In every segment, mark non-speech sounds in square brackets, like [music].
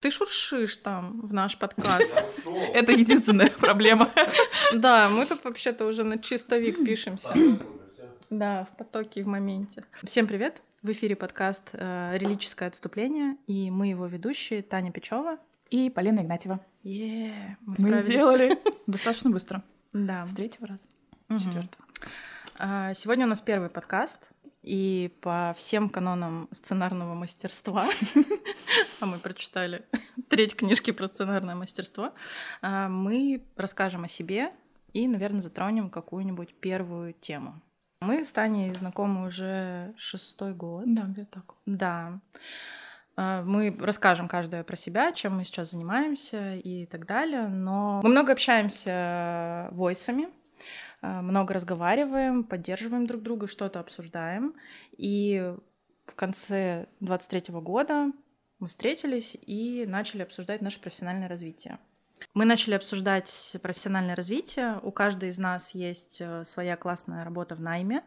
Ты шуршишь там в наш [laughs] подкаст. Это единственная [laughs] проблема. [laughs] Да, мы тут вообще-то уже на чистовик пишемся. Да, в потоке, в моменте. Всем привет! В эфире подкаст э, «Релическое отступление», и мы его ведущие Таня Печева и Полина Игнатьева. Е, мы, мы сделали достаточно быстро. Да. С третьего раза. Четвертого. А, сегодня у нас первый подкаст, и по всем канонам сценарного мастерства, [laughs] а мы прочитали [laughs] треть книжки про сценарное мастерство, а, мы расскажем о себе и, наверное, затронем какую-нибудь первую тему. Мы с Таней знакомы уже шестой год. Да, где-то так. Да. А, мы расскажем каждая про себя, чем мы сейчас занимаемся и так далее. Но мы много общаемся войсами, Э, много разговариваем, поддерживаем друг друга, что-то обсуждаем. И в конце 23 года мы встретились и начали обсуждать наше профессиональное развитие. Мы начали обсуждать профессиональное развитие. У каждой из нас есть э, своя классная работа в найме,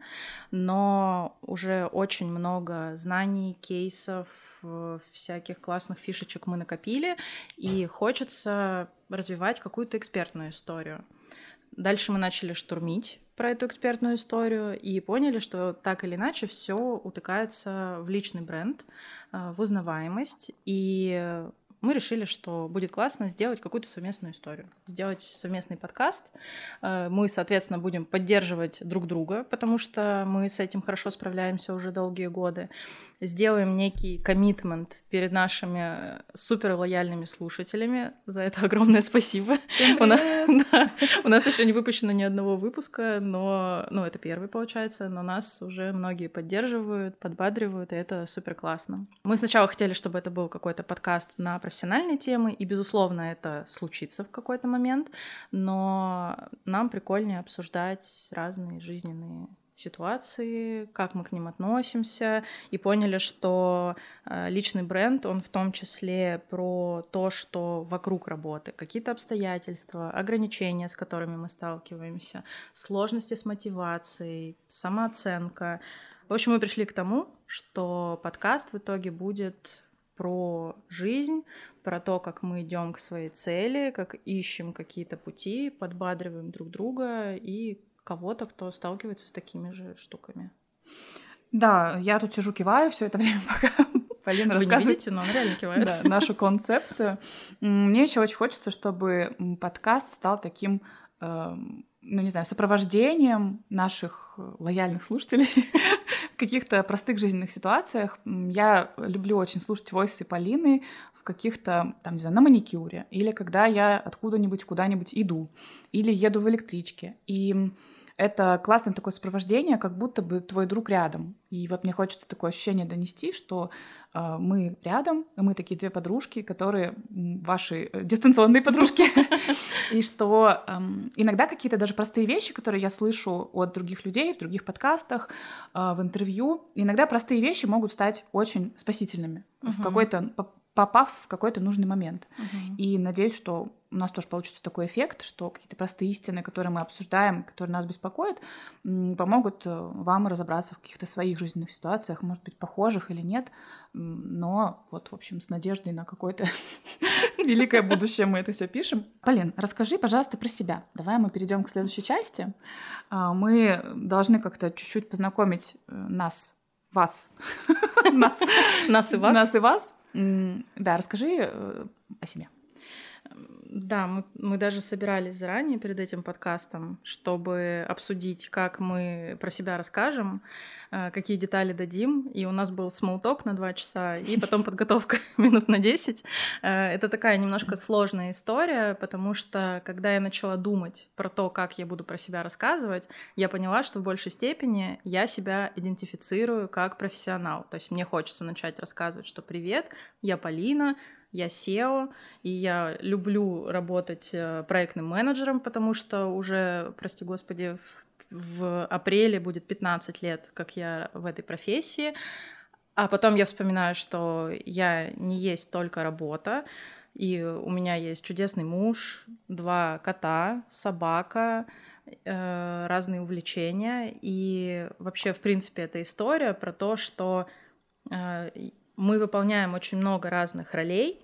но уже очень много знаний, кейсов, э, всяких классных фишечек мы накопили, и хочется развивать какую-то экспертную историю. Дальше мы начали штурмить про эту экспертную историю и поняли, что так или иначе все утыкается в личный бренд, э, в узнаваемость. И мы решили, что будет классно сделать какую-то совместную историю, сделать совместный подкаст. Э, мы, соответственно, будем поддерживать друг друга, потому что мы с этим хорошо справляемся уже долгие годы. Сделаем некий коммитмент перед нашими супер лояльными слушателями. За это огромное спасибо. У нас, [laughs] да, у нас еще не выпущено ни одного выпуска, но ну, это первый получается, но нас уже многие поддерживают, подбадривают, и это супер классно. Мы сначала хотели, чтобы это был какой-то подкаст на профессиональные темы, и, безусловно, это случится в какой-то момент, но нам прикольнее обсуждать разные жизненные ситуации, как мы к ним относимся, и поняли, что э, личный бренд, он в том числе про то, что вокруг работы, какие-то обстоятельства, ограничения, с которыми мы сталкиваемся, сложности с мотивацией, самооценка. В общем, мы пришли к тому, что подкаст в итоге будет про жизнь, про то, как мы идем к своей цели, как ищем какие-то пути, подбадриваем друг друга и кого-то, кто сталкивается с такими же штуками. Да, я тут сижу, киваю все это [laughs] время, пока Полина рассказывает. Вы не видите, но он реально кивает. Да, нашу концепцию. Мне еще очень хочется, чтобы подкаст стал таким, эм, ну не знаю, сопровождением наших лояльных слушателей [laughs] в каких-то простых жизненных ситуациях. Я люблю очень слушать войсы Полины каких-то, там, не знаю, на маникюре, или когда я откуда-нибудь куда-нибудь иду, или еду в электричке. И это классное такое сопровождение, как будто бы твой друг рядом. И вот мне хочется такое ощущение донести, что э, мы рядом, мы такие две подружки, которые ваши э, дистанционные подружки, и что эм, иногда какие-то даже простые вещи, которые я слышу от других людей в других подкастах, э, в интервью, иногда простые вещи могут стать очень спасительными в какой-то попав в какой-то нужный момент. Uh-huh. И надеюсь, что у нас тоже получится такой эффект, что какие-то простые истины, которые мы обсуждаем, которые нас беспокоят, помогут э, вам разобраться в каких-то своих жизненных ситуациях, может быть, похожих или нет, но вот, в общем, с надеждой на какое-то [laughs] великое будущее мы это все пишем. Полин, расскажи, пожалуйста, про себя. Давай мы перейдем к следующей части. А, мы должны как-то чуть-чуть познакомить э, нас, вас, [laughs] нас, нас и вас, нас и вас да, расскажи э, о себе. Да, мы, мы даже собирались заранее перед этим подкастом, чтобы обсудить, как мы про себя расскажем, э, какие детали дадим. И у нас был смолток на два часа, и потом подготовка [laughs] минут на десять. Э, это такая немножко сложная история, потому что когда я начала думать про то, как я буду про себя рассказывать, я поняла, что в большей степени я себя идентифицирую как профессионал. То есть мне хочется начать рассказывать, что привет, я Полина, я SEO, и я люблю работать э, проектным менеджером, потому что уже, прости господи, в, в апреле будет 15 лет, как я в этой профессии. А потом я вспоминаю, что я не есть только работа, и у меня есть чудесный муж, два кота, собака, э, разные увлечения. И вообще, в принципе, эта история про то, что э, мы выполняем очень много разных ролей,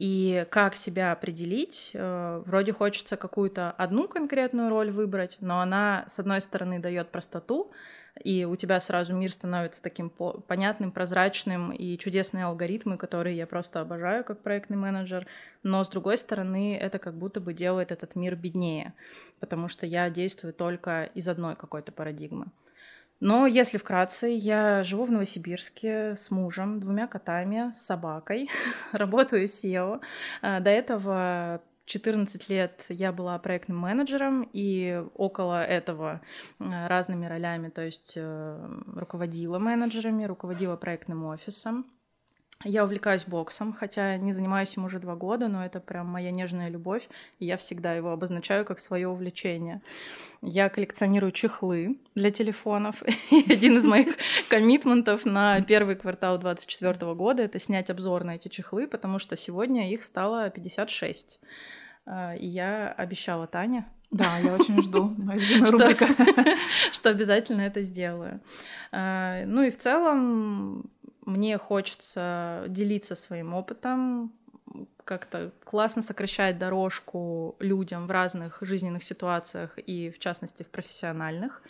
И как себя определить? Э, вроде хочется какую-то одну конкретную роль выбрать, но она, с одной стороны, дает простоту, и у тебя сразу мир становится таким понятным, прозрачным, и чудесные алгоритмы, которые я просто обожаю как проектный менеджер, но с другой стороны, это как будто бы делает этот мир беднее, потому что я действую только из одной какой-то парадигмы. Но если вкратце, я живу в Новосибирске с мужем, двумя котами, собакой, [laughs] работаю SEO. А, до этого 14 лет я была проектным менеджером и около этого а, разными ролями, то есть э, руководила менеджерами, руководила проектным офисом. Я увлекаюсь боксом, хотя не занимаюсь им уже два года, но это прям моя нежная любовь, и я всегда его обозначаю как свое увлечение. Я коллекционирую чехлы для телефонов. [laughs] И один из моих [laughs] коммитментов на первый квартал 2024 года — это снять обзор на эти чехлы, потому что сегодня их стало 56. А, и я обещала Тане, да, я очень жду. [laughs] что, что обязательно это сделаю. А, ну и в целом мне хочется делиться своим опытом, как-то классно сокращать дорожку людям в разных жизненных ситуациях и, в частности, в профессиональных.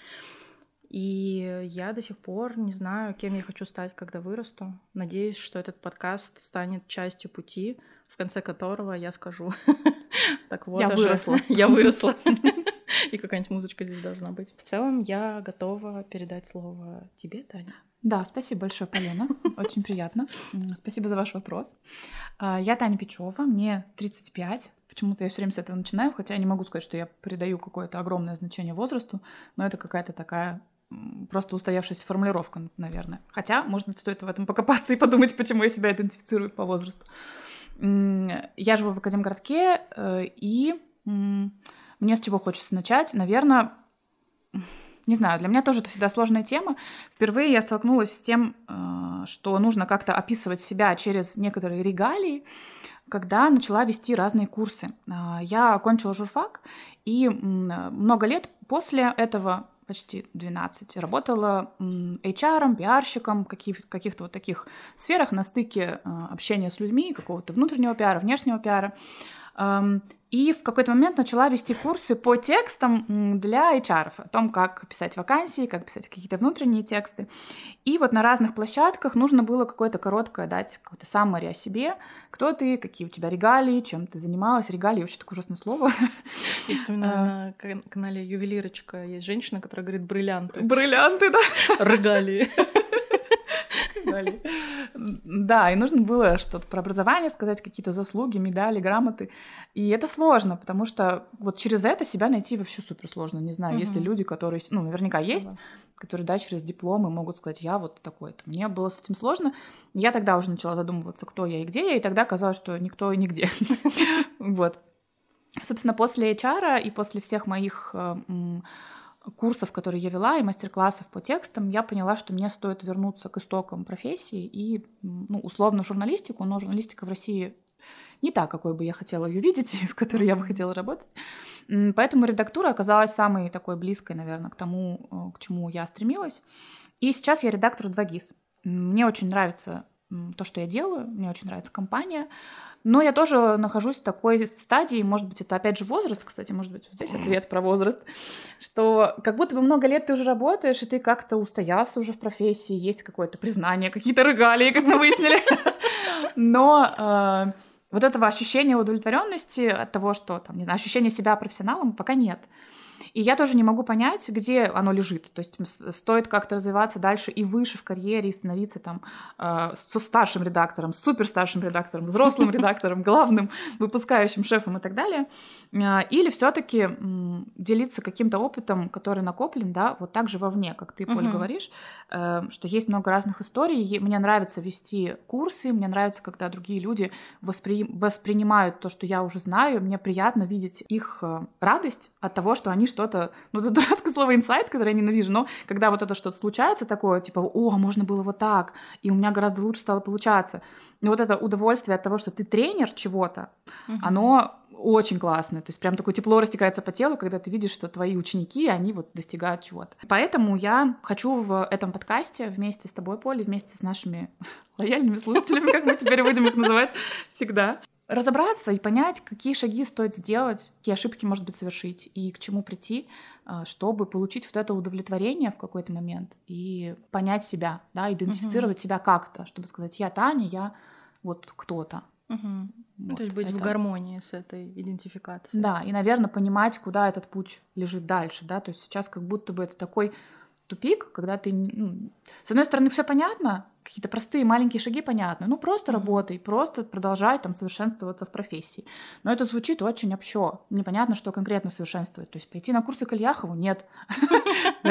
И я до сих пор не знаю, кем я хочу стать, когда вырасту. Надеюсь, что этот подкаст станет частью пути, в конце которого я скажу, [laughs] так вот, я выросла. [laughs] Я выросла. [laughs] И какая-нибудь музычка здесь должна быть. В целом, я готова передать слово тебе, Таня. Да, спасибо большое, Полина. [laughs] Очень приятно. Спасибо за ваш вопрос. А, я Таня Печева, мне 35. Почему-то я все время с этого начинаю, хотя я не могу сказать, что я придаю какое-то огромное значение возрасту, но это какая-то такая просто устоявшаяся формулировка, наверное. Хотя, может быть, стоит в этом покопаться и подумать, почему я себя идентифицирую по возрасту. Я живу в Академгородке, э, и мне с чего хочется начать? Наверное, не знаю, для меня тоже это всегда сложная тема. Впервые я столкнулась с тем, э, что нужно как-то описывать себя через некоторые регалии, когда начала вести разные курсы. Э, я окончила журфак, и много лет после этого почти 12. Работала HR, пиарщиком, каких- каких-то вот таких сферах на стыке э, общения с людьми, какого-то внутреннего пиара, внешнего пиара. И в какой-то момент начала вести курсы по текстам для HR, о том, как писать вакансии, как писать какие-то внутренние тексты. И вот на разных площадках нужно было какое-то короткое дать какое-то саммари о себе, кто ты, какие у тебя регалии, чем ты занималась. Регалии очень такое ужасное слово. Есть у меня а. на канале Ювелирочка есть женщина, которая говорит бриллианты. Бриллианты, да. Регалии. [laughs] Да, и нужно было что-то про образование сказать, какие-то заслуги, медали, грамоты. И это сложно, потому что вот через это себя найти вообще супер сложно. Не знаю, угу. есть ли люди, которые, ну, наверняка есть, да. которые, да, через дипломы могут сказать, я вот такой-то. Мне было с этим сложно. Я тогда уже начала задумываться, кто я и где я, и тогда казалось, что никто и нигде. [laughs] Вот. Собственно, после HR и после всех моих э, курсов, которые я вела, и мастер-классов по текстам, я поняла, что мне стоит вернуться к истокам профессии и, ну, условно, журналистику, но журналистика в России не та, какой бы я хотела ее видеть, [laughs] в которой я бы хотела работать. Поэтому редактура оказалась самой такой близкой, наверное, к тому, э, к чему я стремилась. И сейчас я редактор 2GIS. Мне очень нравится то, что я делаю, мне очень нравится компания. Но я тоже нахожусь в такой стадии, может быть, это опять же возраст, кстати, может быть, вот здесь [clears throat] ответ про возраст, что как будто бы много лет ты уже работаешь, и ты как-то устоялся уже в профессии, есть какое-то признание, какие-то регалии, как мы выяснили. [laughs] Но э, вот этого ощущения удовлетворенности от того, что, там, не знаю, ощущения себя профессионалом пока нет. И я тоже не могу понять, где оно лежит. То есть стоит как-то развиваться дальше и выше в карьере, и становиться там э, со старшим редактором, супер старшим редактором, взрослым [laughs] редактором, главным выпускающим шефом и так далее. Э, или все таки э, делиться каким-то опытом, который накоплен, да, вот так же вовне, как ты, Поль, говоришь, э, что есть много разных историй. Мне нравится вести курсы, мне нравится, когда другие люди воспри... воспринимают то, что я уже знаю. Мне приятно видеть их э, радость от того, что они что-то, ну это [laughs] дурацкое слово инсайт, которое я ненавижу, но когда вот это что-то случается такое, типа, о, можно было вот так, и у меня гораздо лучше стало получаться. Но вот это удовольствие от того, что ты тренер чего-то, угу. оно очень классное. То есть прям такое тепло растекается по телу, когда ты видишь, что твои ученики, они вот достигают чего-то. Поэтому я хочу в этом подкасте вместе с тобой, Поле, вместе с нашими [laughs] лояльными слушателями, как мы теперь будем их называть всегда, разобраться и понять, какие шаги стоит сделать, какие ошибки, может быть, совершить и к чему прийти, а, чтобы получить вот это удовлетворение в какой-то момент и понять себя, да, идентифицировать угу. себя как-то, чтобы сказать, я Таня, я вот кто-то. Угу. Вот, То есть быть это... в гармонии с этой идентификацией. Да, и, наверное, понимать, куда этот путь лежит дальше, да, то есть сейчас как будто бы это такой тупик, когда ты, ну, с одной стороны, все понятно, какие-то простые маленькие шаги понятны, ну просто работай, просто продолжай там совершенствоваться в профессии. Но это звучит очень общо, непонятно, что конкретно совершенствовать. То есть пойти на курсы к Ильяхову? Нет, [laughs] [laughs]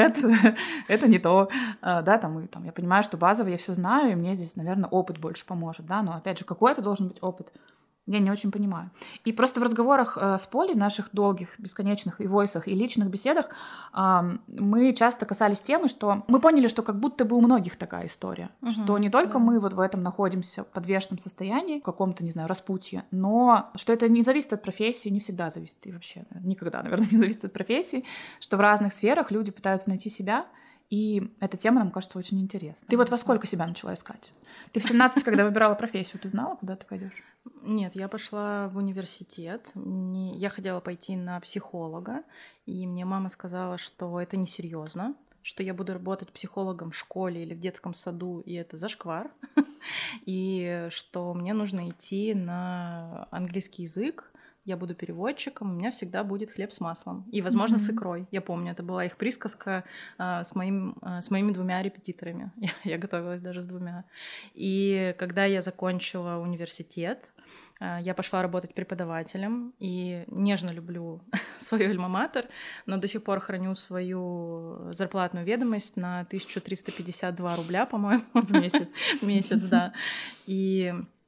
это не то. А, да, там я понимаю, что базово я все знаю, и мне здесь, наверное, опыт больше поможет, да, но опять же, какой это должен быть опыт? Я не очень понимаю. И просто в разговорах э, с Полей, наших долгих, бесконечных и войсах, и личных беседах, мы часто касались темы, что мы поняли, что как будто бы у многих такая история, угу, что не только да. мы вот в этом находимся в подвешенном состоянии, в каком-то, не знаю, распутье, но что это не зависит от профессии, не всегда зависит, и вообще никогда, наверное, [laughs] не зависит от профессии, что в разных сферах люди пытаются найти себя, и эта тема нам кажется очень интересной. Ты вот во сколько себя начала искать? Ты в 17, когда выбирала профессию, ты знала, куда ты пойдешь? Нет, я пошла в университет. Я хотела пойти на психолога, и мне мама сказала, что это несерьезно, что я буду работать психологом в школе или в детском саду, и это зашквар, [laughs] и что мне нужно идти на английский язык, я буду переводчиком, у меня всегда будет хлеб с маслом. И, возможно, mm-hmm. с икрой. Я помню, это была их присказка а, с, моим, а, с моими двумя репетиторами. [laughs] Я, я готовилась даже с двумя. И когда я закончила университет, а, я пошла работать преподавателем и нежно люблю [laughs] свой альма-матер, но до сих пор храню свою зарплатную ведомость на 1352 рубля, по-моему. [laughs] В месяц. В месяц, да. И Э,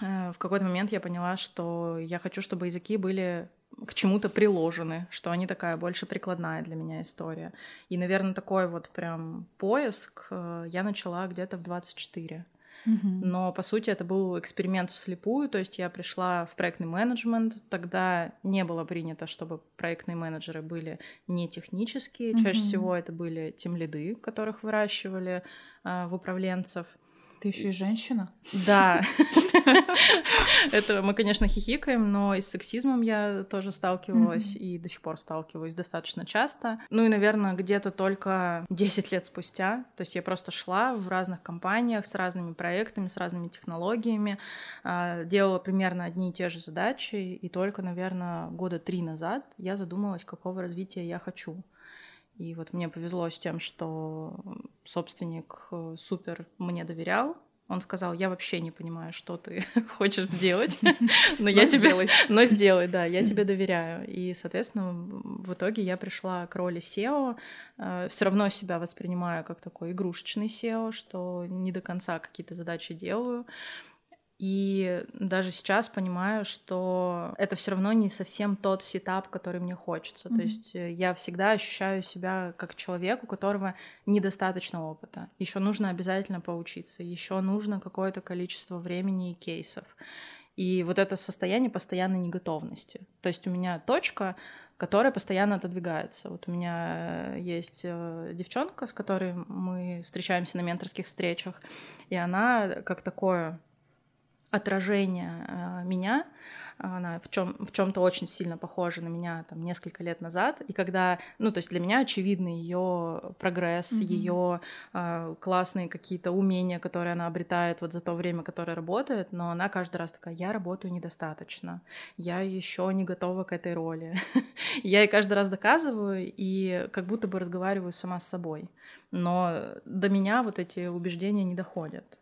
в какой-то момент я поняла, что я хочу, чтобы языки были к чему-то приложены, что они такая больше прикладная для меня история. И, наверное, такой вот прям поиск э, я начала где-то в 24. Но, по сути, это был эксперимент вслепую, то есть я пришла в проектный менеджмент, тогда не было принято, чтобы проектные менеджеры были не технические, mm-hmm. чаще всего это были тем лиды, которых выращивали э, в управленцев. Ты еще и женщина? Да. [laughs] Это мы, конечно, хихикаем, но и с сексизмом я тоже сталкивалась и до сих пор сталкиваюсь достаточно часто. Ну и, наверное, где-то только 10 лет спустя. То есть я просто шла в разных компаниях с разными проектами, с разными технологиями, а, делала примерно одни и те же задачи, и только, наверное, года три назад я задумалась, какого развития я хочу. И вот мне повезло с тем, что собственник э, супер мне доверял. Он сказал, я вообще не понимаю, что ты [laughs] хочешь сделать, [laughs] [laughs] но я тебе... Но сделай, да, я тебе доверяю. И, соответственно, в итоге я пришла к роли SEO. Э, Все равно себя воспринимаю как такой игрушечный SEO, что не до конца какие-то задачи делаю. И даже сейчас понимаю, что это все равно не совсем тот сетап, который мне хочется. Mm-hmm. То есть э, я всегда ощущаю себя как человек, у которого недостаточно опыта. Еще нужно обязательно поучиться, еще нужно какое-то количество времени и кейсов. И вот это состояние постоянной неготовности. То есть у меня точка, которая постоянно отодвигается. Вот у меня э, есть э, девчонка, с которой мы встречаемся на менторских встречах, и она как такое отражение э, меня. Она в, чем, в чем-то очень сильно похожа на меня там несколько лет назад. И когда, ну, то есть для меня очевидный ее прогресс, mm-hmm. ее э, классные какие-то умения, которые она обретает вот за то время, которое работает, но она каждый раз такая: я работаю недостаточно, я еще не готова к этой роли. [laughs] я ей каждый раз доказываю и как будто бы разговариваю сама с собой. Но до меня вот эти убеждения не доходят.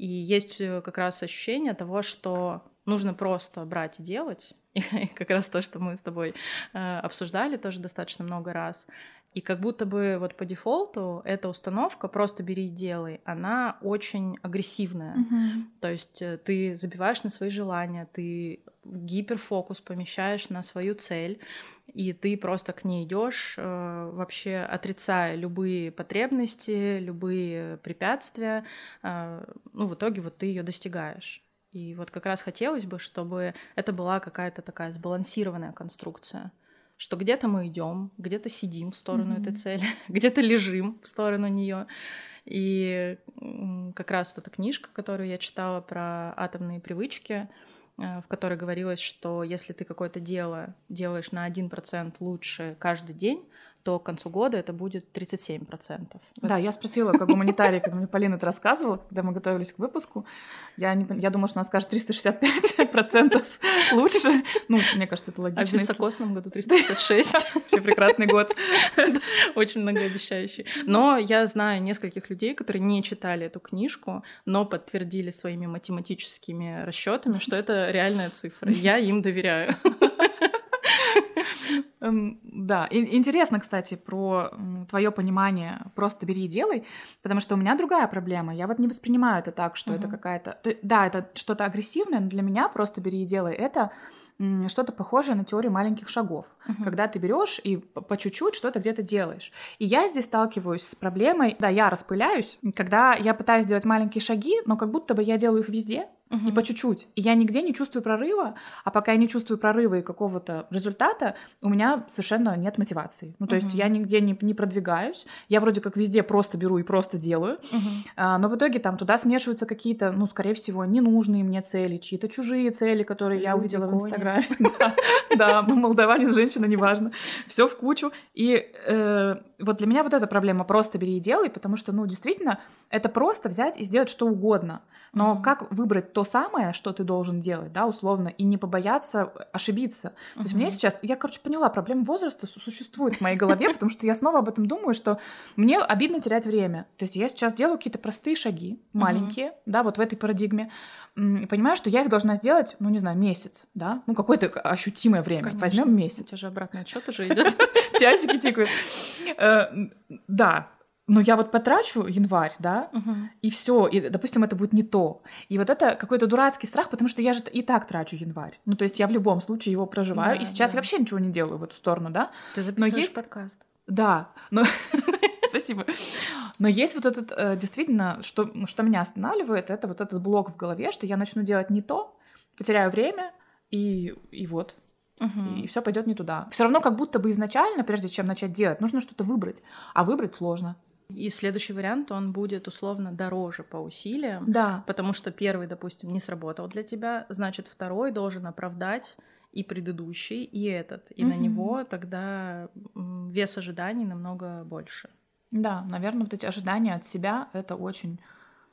И есть э, как раз ощущение того, что нужно просто брать и делать. [laughs] И как раз то, что мы с тобой э, обсуждали тоже достаточно много раз. И как будто бы вот по дефолту эта установка «просто бери и делай», она очень агрессивная. Mm-hmm. То есть э, ты забиваешь на свои желания, ты гиперфокус помещаешь на свою цель, и ты просто к ней идешь, э, вообще отрицая любые потребности, любые препятствия. Э, ну, в итоге вот ты ее достигаешь. И вот как раз хотелось бы, чтобы это была какая-то такая сбалансированная конструкция что где-то мы идем, где-то сидим в сторону mm-hmm. этой цели, [laughs] где-то лежим в сторону нее. И как раз вот эта книжка, которую я читала про атомные привычки, в которой говорилось, что если ты какое-то дело делаешь на 1% лучше каждый день, то к концу года это будет 37%. Да, я спросила, как гуманитарий, когда мне Полина это рассказывала, когда мы готовились к выпуску, я, не, я думала, что она скажет 365% [laughs] лучше. Ну, мне кажется, это логично. А в високосном году 366. [laughs] Вообще прекрасный год. [laughs] Очень многообещающий. Но я знаю нескольких людей, которые не читали эту книжку, но подтвердили своими математическими расчетами, что это реальная цифра. Я им доверяю. Эм, да, интересно, кстати, про твое понимание «просто бери и делай», потому что у меня другая проблема. Я вот не воспринимаю это так, что это какая-то... Да, это что-то агрессивное, но для меня «просто бери и делай» — это что-то похожее на теорию маленьких шагов, uh-huh. когда ты берешь и по чуть-чуть что-то где-то делаешь. И я здесь сталкиваюсь с проблемой, да, я распыляюсь, когда я пытаюсь делать маленькие шаги, но как будто бы я делаю их везде, uh-huh. и по чуть-чуть. И я нигде не чувствую прорыва, а пока я не чувствую прорыва и какого-то результата, у меня совершенно нет мотивации. Ну, то uh-huh. есть я нигде не, не продвигаюсь, я вроде как везде просто беру и просто делаю, uh-huh. а, но в итоге там туда смешиваются какие-то, ну, скорее всего, ненужные мне цели, чьи-то чужие цели, которые я увидела в Инстаграме. [laughs] Да, молдаванин, женщина, неважно. Все в кучу. И э, вот для меня вот эта проблема просто бери и делай, потому что, ну, действительно, это просто взять и сделать что угодно. Но как выбрать то самое, что ты должен делать, да, условно, и не побояться ошибиться? Mm-hmm. То есть мне сейчас, я, короче, поняла, проблема возраста существует в моей голове, потому что я снова об этом думаю, что мне обидно терять время. То есть я сейчас делаю какие-то простые шаги, маленькие, да, вот в этой парадигме, и понимаю, что я их должна сделать, ну, не знаю, месяц, да, ну, какое-то ощутимое время. Возьмем месяц. У тебя же обратный отчет уже идет. [laughs] Часики тикают. Э, да, но я вот потрачу январь, да, угу. и все, и, допустим, это будет не то. И вот это какой-то дурацкий страх, потому что я же и так трачу январь. Ну, то есть я в любом случае его проживаю, да, и сейчас да. я вообще ничего не делаю в эту сторону, да. Ты записываешь но есть... подкаст. Да, но... [laughs] Спасибо. Но есть вот этот, э, действительно, что, что меня останавливает, это вот этот блок в голове, что я начну делать не то, потеряю время, и, и вот. Угу. И все пойдет не туда. Все равно, как будто бы изначально, прежде чем начать делать, нужно что-то выбрать. А выбрать сложно. И следующий вариант, он будет условно дороже по усилиям. Да. Потому что первый, допустим, не сработал для тебя, значит, второй должен оправдать и предыдущий, и этот. И угу. на него тогда вес ожиданий намного больше. Да, наверное, вот эти ожидания от себя — это очень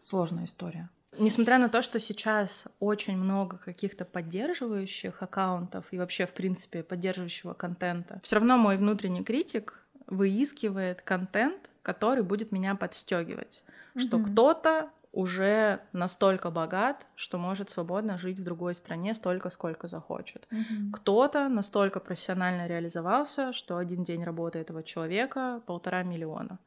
сложная история. Несмотря на то, что сейчас очень много каких-то поддерживающих аккаунтов и вообще, в принципе, поддерживающего контента, все равно мой внутренний критик выискивает контент, который будет меня подстегивать, mm-hmm. что кто-то уже настолько богат, что может свободно жить в другой стране столько, сколько захочет. Mm-hmm. Кто-то настолько профессионально реализовался, что один день работы этого человека полтора миллиона.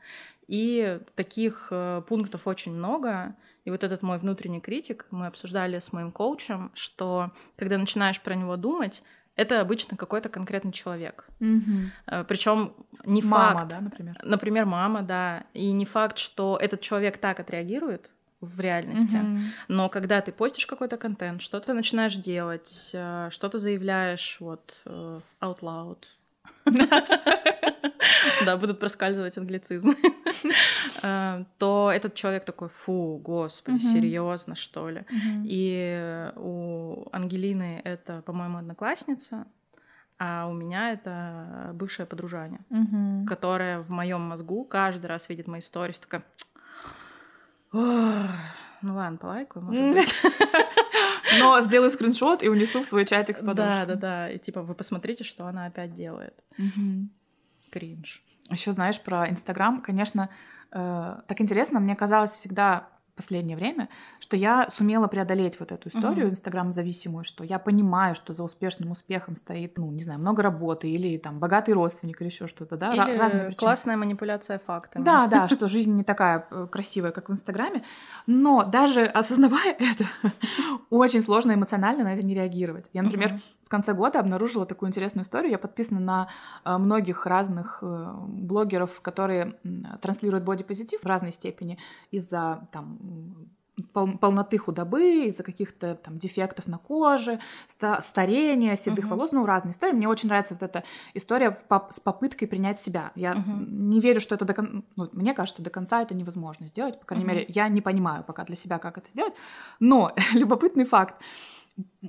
И таких э, пунктов очень много. И вот этот мой внутренний критик, мы обсуждали с моим коучем, что когда начинаешь про него думать, это обычно какой-то конкретный человек. Угу. Причем не мама, факт. да, например. Например, мама, да. И не факт, что этот человек так отреагирует, в реальности. Mm-hmm. Но когда ты постишь какой-то контент, что-то начинаешь делать, э, что-то заявляешь вот э, out loud. [laughs] Да, будут проскальзывать англицизмы. [laughs] Э, то этот человек такой, фу, господи, серьезно, что ли. И у Ангелины это, по-моему, одноклассница, а у меня это бывшая подружаня, которая в моем мозгу каждый раз видит мои сторис, такая, ну ладно, полайкаю, может [laughs] быть. Но сделаю скриншот и унесу в свой чатик с подружкой. Да, да, да. И типа вы посмотрите, что она опять делает. Кринж. Еще знаешь про Инстаграм, конечно, э, так интересно, мне казалось всегда последнее время, что я сумела преодолеть вот эту историю uh-huh. инстаграм-зависимую, что я понимаю, что за успешным успехом стоит, ну, не знаю, много работы или там богатый родственник или еще что-то, да, или разные классная манипуляция фактами. Да, да, [laughs] что жизнь не такая э, красивая, как в Инстаграме, но даже осознавая это, [laughs] очень сложно эмоционально на это не реагировать. Я, например, конце года обнаружила такую интересную историю. Я подписана на э, многих разных э, блогеров, которые транслируют бодипозитив в разной степени из-за там полноты худобы, из-за каких-то там дефектов на коже, старения, седых uh-huh. волос, ну, разные истории. Мне очень нравится вот эта история с попыткой принять себя. Я uh-huh. не верю, что это до конца... Ну, мне кажется, до конца это невозможно сделать. По крайней uh-huh. мере, я не понимаю пока для себя, как это сделать. Но [laughs] любопытный факт.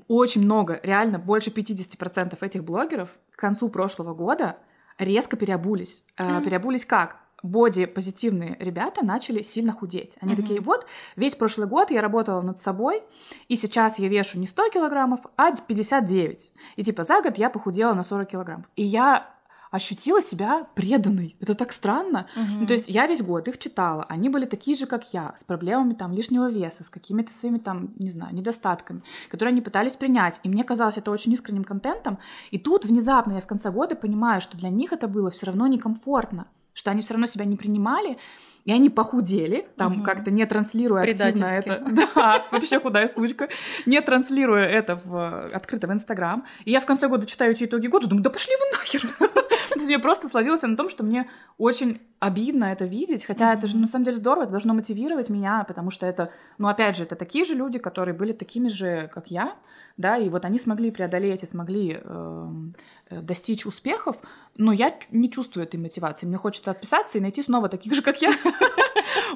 Очень много, реально больше 50% этих блогеров к концу прошлого года резко переобулись. Mm-hmm. Переобулись как? боди-позитивные ребята начали сильно худеть. Они mm-hmm. такие, вот, весь прошлый год я работала над собой, и сейчас я вешу не 100 килограммов, а 59. И типа за год я похудела на 40 килограмм. И я ощутила себя преданной. Это так странно. Угу. Ну, то есть я весь год их читала. Они были такие же, как я, с проблемами там лишнего веса, с какими-то своими там, не знаю, недостатками, которые они пытались принять. И мне казалось это очень искренним контентом. И тут внезапно я в конце года понимаю, что для них это было все равно некомфортно, что они все равно себя не принимали, и они похудели, там угу. как-то не транслируя активно это. [laughs] Да, вообще худая сучка. Не транслируя это в, открыто в Инстаграм. И я в конце года читаю эти итоги года, думаю, да пошли вы нахер. [laughs] То есть я просто словилась на том, что мне очень обидно это видеть, хотя это же на самом деле здорово, это должно мотивировать меня, потому что это, ну опять же, это такие же люди, которые были такими же, как я, да, и вот они смогли преодолеть и смогли эм, э, достичь успехов, но я не чувствую этой мотивации. Мне хочется отписаться и найти снова таких же, как я. [laughs]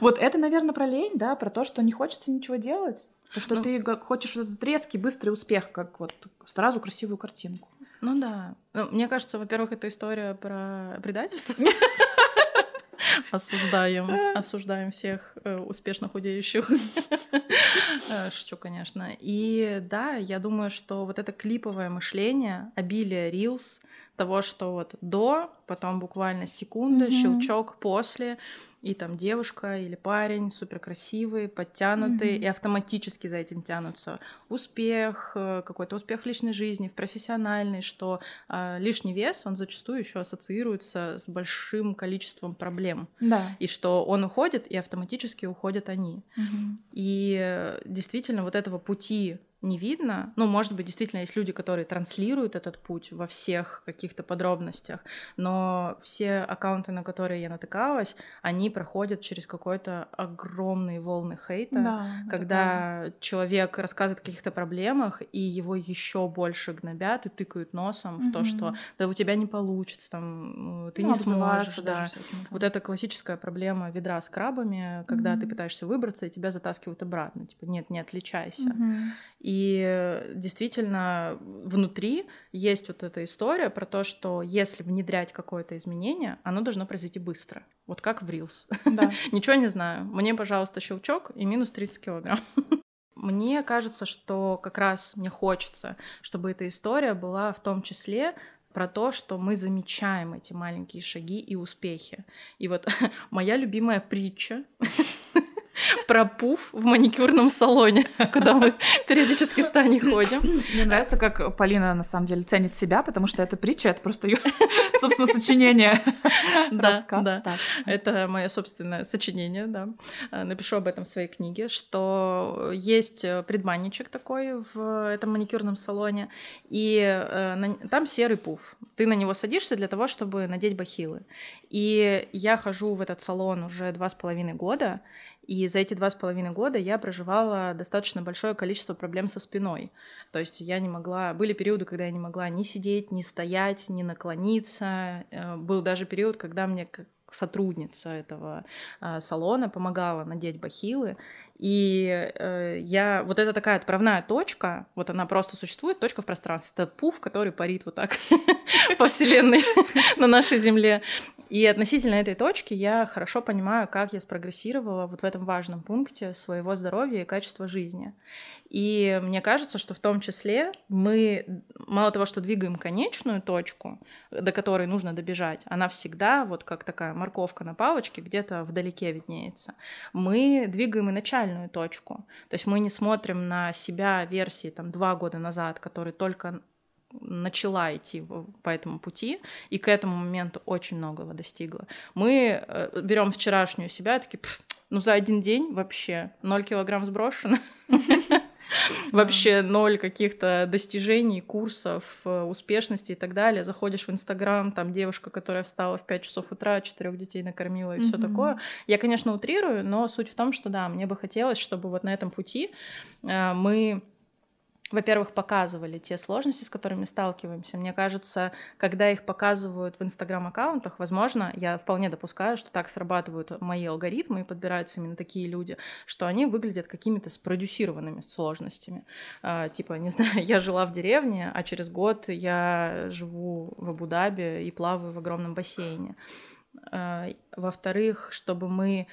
Вот это, наверное, про лень, да, про то, что не хочется ничего делать. То, что ну, ты хочешь этот резкий, быстрый успех, как вот сразу красивую картинку. Ну да. Ну, мне кажется, во-первых, это история про предательство. [laughs] [laughs] Осуждаем, осуждаем всех э, успешно худеющих. [laughs] Э, шучу, конечно. И да, я думаю, что вот это клиповое мышление, обилие reels, того, что вот до, потом буквально секунда, щелчок после, и там девушка или парень супер красивый, подтянутый, mm-hmm. и автоматически за этим тянутся успех, э, какой-то успех в личной жизни, в профессиональной, что э, лишний вес, он зачастую еще ассоциируется с большим количеством проблем. Да. И что он уходит, и автоматически уходят они. Mm-hmm. И э, действительно вот этого пути не видно. Ну, может быть, действительно есть люди, которые транслируют этот путь во всех каких-то подробностях, но все аккаунты, на которые я натыкалась, они проходят через какой-то огромные волны хейта, да, когда человек рассказывает о каких-то проблемах, и его еще больше гнобят и тыкают носом mm-hmm. в то, что да у тебя не получится, там ты ну, не сможешь, да. Вот это классическая проблема ведра с крабами, когда mm-hmm. ты пытаешься выбраться, и тебя затаскивают обратно, типа нет, не отличайся. Mm-hmm. И действительно внутри есть вот эта история про то, что если внедрять какое-то изменение, оно должно произойти быстро. Вот как в Reels. Да. [laughs] Ничего не знаю. Мне, пожалуйста, щелчок и минус 30 килограмм. [laughs] Мне кажется, что как раз мне хочется, чтобы эта история была в том числе про то, что мы замечаем эти маленькие шаги и успехи. И вот [laughs] моя любимая притча про пуф в маникюрном салоне, [laughs] куда мы периодически с Таней ходим. Мне нравится, как Полина на самом деле ценит себя, потому что это притча, это просто ее, [laughs] собственно, сочинение. [laughs] Рассказ. Это мое собственное сочинение, да. Э, напишу об этом в своей книге, что есть предбанничек такой в этом маникюрном салоне, и э, там серый пуф. Ты на него садишься для того, чтобы надеть бахилы. И я хожу в этот салон уже два с половиной года, и за эти два с половиной года я проживала достаточно большое количество проблем со спиной. То есть я не могла... Были периоды, когда я не могла ни сидеть, ни стоять, ни наклониться. Э, был даже период, когда мне сотрудница этого э, салона помогала надеть бахилы. И э, я... Вот это такая отправная точка, вот она просто существует, точка в пространстве. Этот пуф, который парит вот так [laughs] по вселенной [laughs] на нашей земле. И относительно этой точки я хорошо понимаю, как я спрогрессировала вот в этом важном пункте своего здоровья и качества жизни. И мне кажется, что в том числе мы мало того, что двигаем конечную точку, до которой нужно добежать, она всегда вот как такая морковка на палочке где-то вдалеке виднеется. Мы двигаем и начальную точку. То есть мы не смотрим на себя версии там два года назад, которые только начала идти по этому пути, и к этому моменту очень многого достигла. Мы э, берем вчерашнюю себя, такие, ну за один день вообще 0 килограмм сброшено. [laughs] Вообще ноль каких-то достижений, курсов, э, успешности и так далее. Заходишь в Инстаграм, там девушка, которая встала в 5 часов утра, четырех детей накормила и все такое. Я, конечно, утрирую, но суть в том, что да, мне бы хотелось, чтобы вот на этом пути э, мы во-первых, показывали те сложности, с которыми сталкиваемся. Мне кажется, когда их показывают в инстаграм-аккаунтах, возможно, я вполне допускаю, что так срабатывают мои алгоритмы и подбираются именно такие люди, что они выглядят какими-то спродюсированными сложностями. А, типа, не знаю, [laughs] я жила в деревне, а через год я живу в Абу-Даби и плаваю в огромном бассейне. А, во-вторых, чтобы мы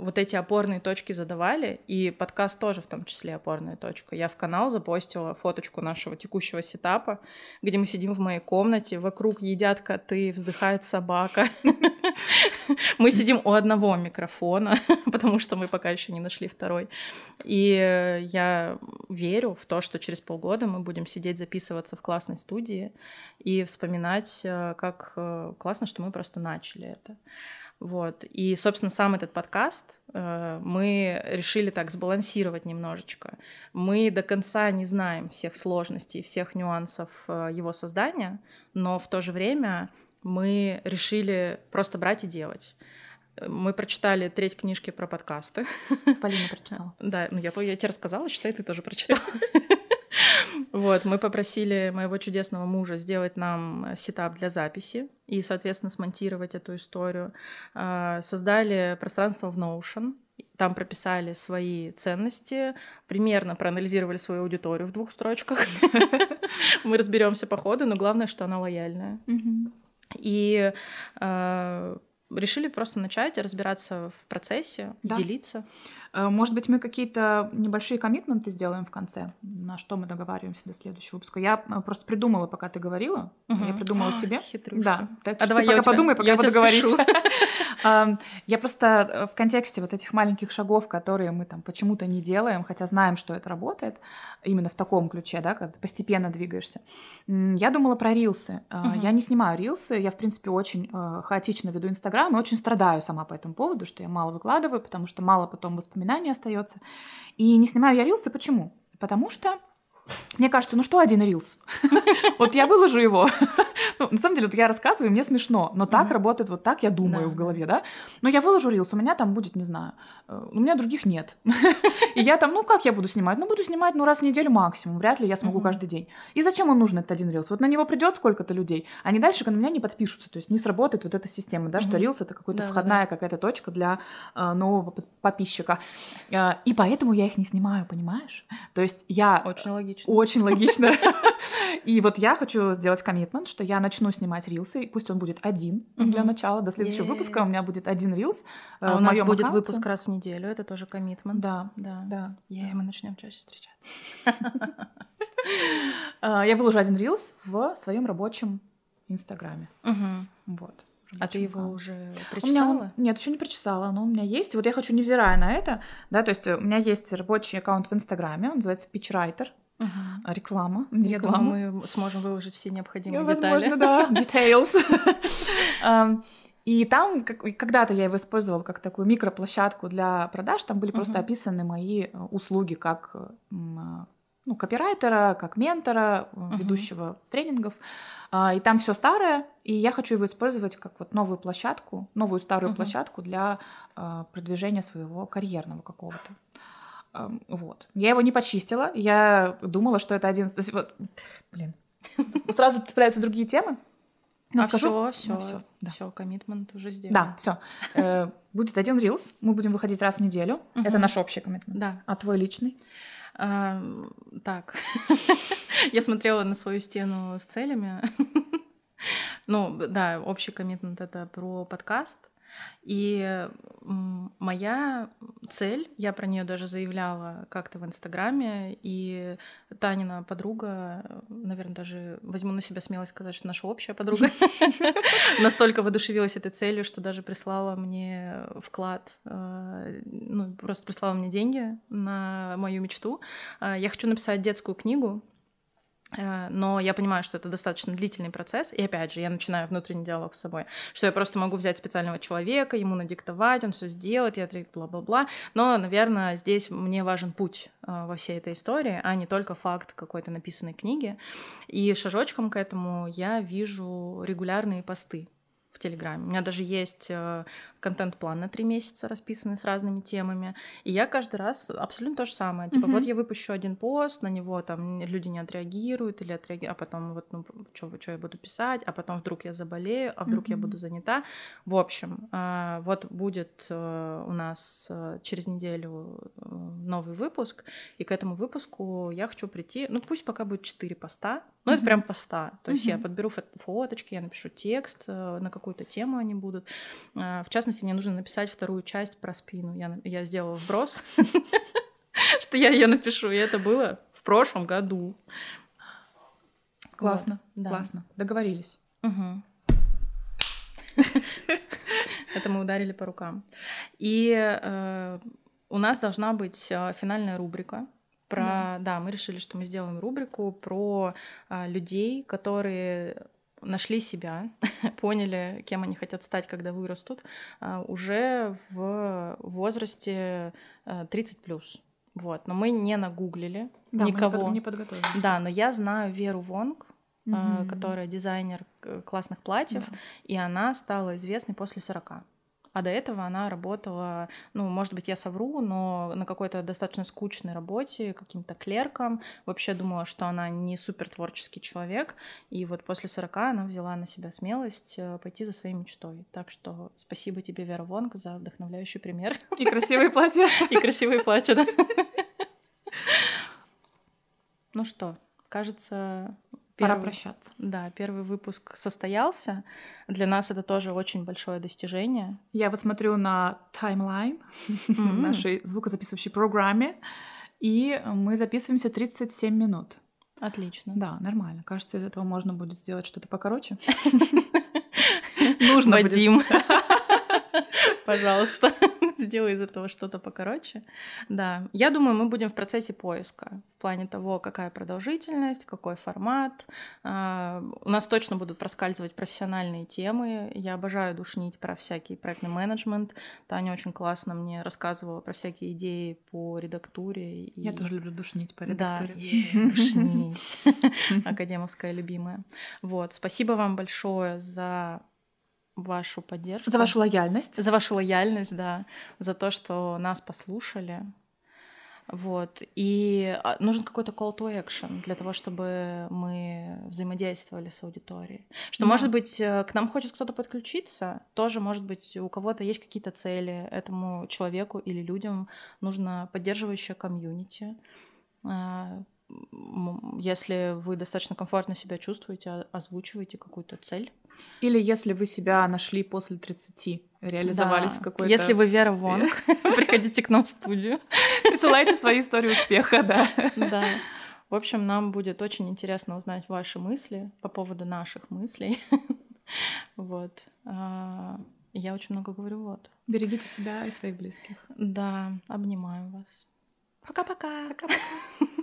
вот эти опорные точки задавали, и подкаст тоже в том числе опорная точка. Я в канал запостила фоточку нашего текущего сетапа, где мы сидим в моей комнате, вокруг едят коты, вздыхает собака. [laughs] Мы сидим у одного микрофона, [laughs] потому что мы пока еще не нашли второй. И я верю в то, что через полгода мы будем сидеть, записываться в классной студии и вспоминать, э, как э, классно, что мы просто начали это. Вот. И, собственно, сам этот подкаст э, мы решили так сбалансировать немножечко. Мы до конца не знаем всех сложностей, всех нюансов э, его создания, но в то же время мы решили просто брать и делать. Мы прочитали треть книжки про подкасты. Полина прочитала. [laughs] Да, ну я, я тебе рассказала, считай, ты тоже прочитала. [laughs] Вот, мы попросили моего чудесного мужа сделать нам сетап для записи и, соответственно, смонтировать эту историю. А, создали пространство в Notion, там прописали свои ценности, примерно проанализировали свою аудиторию в двух строчках. [laughs] Мы разберемся по ходу, но главное, что она лояльная. И а, решили просто начать разбираться в процессе, делиться. Э, может быть, мы какие-то небольшие коммитменты сделаем в конце, на что мы договариваемся до следующего выпуска. Я э, просто придумала, пока ты говорила. Угу. Я придумала себе. [gasps] Хитрюшка. Да. Так, а давай ты пока тебя, подумай, пока я, я буду говорить. [laughs] Я просто э, в контексте вот этих маленьких шагов, которые мы там почему-то не делаем, хотя знаем, что это работает, именно в таком ключе, да, когда постепенно двигаешься. Я думала про рилсы. Я не снимаю рилсы, я, в принципе, очень хаотично веду Инстаграм и очень страдаю сама по этому поводу, что я мало выкладываю, потому что мало потом воспоминаний остается. И не снимаю я рилсы. Почему? Потому что мне кажется, ну что один рилс? [laughs] вот я выложу его. [laughs] ну, на самом деле, вот я рассказываю, мне смешно, но так работает, вот так я думаю в голове, да? Но я выложу рилс, у меня там будет, не знаю, э, у меня других нет. [laughs] И я там, ну как я буду снимать? Ну буду снимать, ну раз в неделю максимум, вряд ли я смогу каждый день. И зачем он нужен, этот один рилс? Вот на него придет сколько-то людей, они дальше на меня не подпишутся, то есть не сработает вот эта система, да, что рилс это какая-то входная какая-то точка для э, нового подписчика. Э, и поэтому я их не снимаю, понимаешь? То есть я... Очень логично. Очень логично. [laughs] И вот я хочу сделать коммитмент, что я начну снимать рилсы, пусть он будет один для начала. До следующего выпуска у меня будет один рилс. Э, а у нас будет выпуск раз в неделю, это тоже коммитмент. Да, да, да. Мы начнем чаще встречаться. Э, [laughs] я выложу один рилс в своем рабочем инстаграме. Вот. А ты его уже причесала? Он, нет, еще не причесала, но у меня есть. Вот я хочу, невзирая на это, да, то есть у меня есть рабочий аккаунт в Инстаграме, он называется Pitchwriter. Угу. Реклама. Я реклама. думаю, мы сможем выложить все необходимые Возможно, детали. да. [laughs] Details. [laughs] И там когда-то я его использовала как такую микроплощадку для продаж. Там были просто описаны мои э, услуги как э, ну, копирайтера, как ментора, uh-huh. ведущего тренингов. А, и там все старое, и я хочу его использовать как вот новую площадку, новую старую площадку для продвижения своего карьерного какого-то. Вот. Я его не почистила. Я думала, что это один... Вот, блин. [laughs] Сразу цепляются другие темы. Но а скажу... все, все, да. все, коммитмент уже сделан. Да, все. Э, будет один рилс, мы будем выходить раз в неделю. Это наш общий коммитмент. Да. А твой личный? Так, [laughs] я смотрела на свою стену с целями. [laughs] Ну, да, общий коммитмент это про подкаст. И моя цель, я про нее даже заявляла как-то в Инстаграме, и Танина подруга, наверное, даже возьму на себя смелость сказать, что наша общая подруга, [laughs] настолько воодушевилась этой целью, что даже прислала мне вклад, э, ну, просто прислала мне деньги на мою мечту. Э, я хочу написать детскую книгу, но я понимаю, что это достаточно длительный процесс, и опять же, я начинаю внутренний диалог с собой, что я просто могу взять специального человека, ему надиктовать, он все сделает, я бла-бла-бла, но, наверное, здесь мне важен путь э, во всей этой истории, а не только факт какой-то написанной книги, и шажочком к этому я вижу регулярные посты Телеграме. У меня даже есть э, контент-план на три месяца, расписанный с разными темами. И я каждый раз абсолютно то же самое. Типа, mm-hmm. вот я выпущу один пост, на него там люди не отреагируют, или отреагируют, а потом вот, ну, что я буду писать, а потом вдруг я заболею, а вдруг mm-hmm. я буду занята. В общем, э, вот будет э, у нас через неделю новый выпуск, и к этому выпуску я хочу прийти, ну, пусть пока будет четыре поста, но mm-hmm. это прям поста. То есть mm-hmm. я подберу фоточки, я напишу текст, на какую-то тему они будут. В частности, мне нужно написать вторую часть про спину. Я, я сделала вброс, [laughs] что я ее напишу, и это было в прошлом году. Классно, классно. Договорились. [laughs] Это мы ударили по рукам. И э, у нас должна быть э, финальная рубрика про, да. да, мы решили, что мы сделаем рубрику про э, людей, которые нашли себя, [laughs] поняли, кем они хотят стать, когда вырастут, а, уже в возрасте 30 а, плюс. Вот, но мы не нагуглили да, никого. Мы не подготовились. Да, но я знаю Веру Вонг, mm-hmm. которая дизайнер классных платьев, да. и она стала известной после 40. А до этого она работала, ну, может быть, я совру, но на какой-то достаточно скучной работе, каким-то клерком. Вообще думала, что она не супер творческий человек. И вот после 40 она взяла на себя смелость э, пойти за своей мечтой. Так что спасибо тебе, Вера Вонг, за вдохновляющий пример. И красивые платья. [laughs] И красивые платья, да. [laughs] Ну что, кажется, Первый, Пора прощаться. Да, первый выпуск состоялся. Для нас это тоже очень большое достижение. Я вот смотрю на таймлайн mm-hmm. [laughs] нашей звукозаписывающей программе, и мы записываемся 37 минут. Отлично. Да, нормально. Кажется, из этого можно будет сделать что-то покороче. [laughs] Нужно Вадим. [laughs] Пожалуйста сделай из этого что-то покороче. Да, я думаю, мы будем в процессе поиска в плане того, какая продолжительность, какой формат. А, у нас точно будут проскальзывать профессиональные темы. Я обожаю душнить про всякий проектный менеджмент. Таня очень классно мне рассказывала про всякие идеи по редактуре. И... Я тоже люблю душнить по редактуре. Да, душнить. [laughs] Академовская любимая. Вот, спасибо вам большое за вашу поддержку. За вашу лояльность. За вашу лояльность, да. За то, что нас послушали. Вот. И а, нужен какой-то call to action для того, чтобы мы взаимодействовали с аудиторией. Что, да. может быть, э, к нам хочет кто-то подключиться, тоже, может быть, у кого-то есть какие-то цели этому человеку или людям нужно поддерживающее комьюнити. А, если вы достаточно комфортно себя чувствуете, озвучивайте какую-то цель. Или если вы себя нашли после 30, реализовались да. в какой-то... Если вы Вера Вонг, [laughs] [laughs] приходите к нам в студию. Присылайте свои истории успеха, да. Да. В общем, нам будет очень интересно узнать ваши мысли по поводу наших мыслей. [laughs] Вот. А, я очень много говорю, вот. Берегите себя и своих близких. Да, обнимаю вас. Пока-пока. Пока-пока.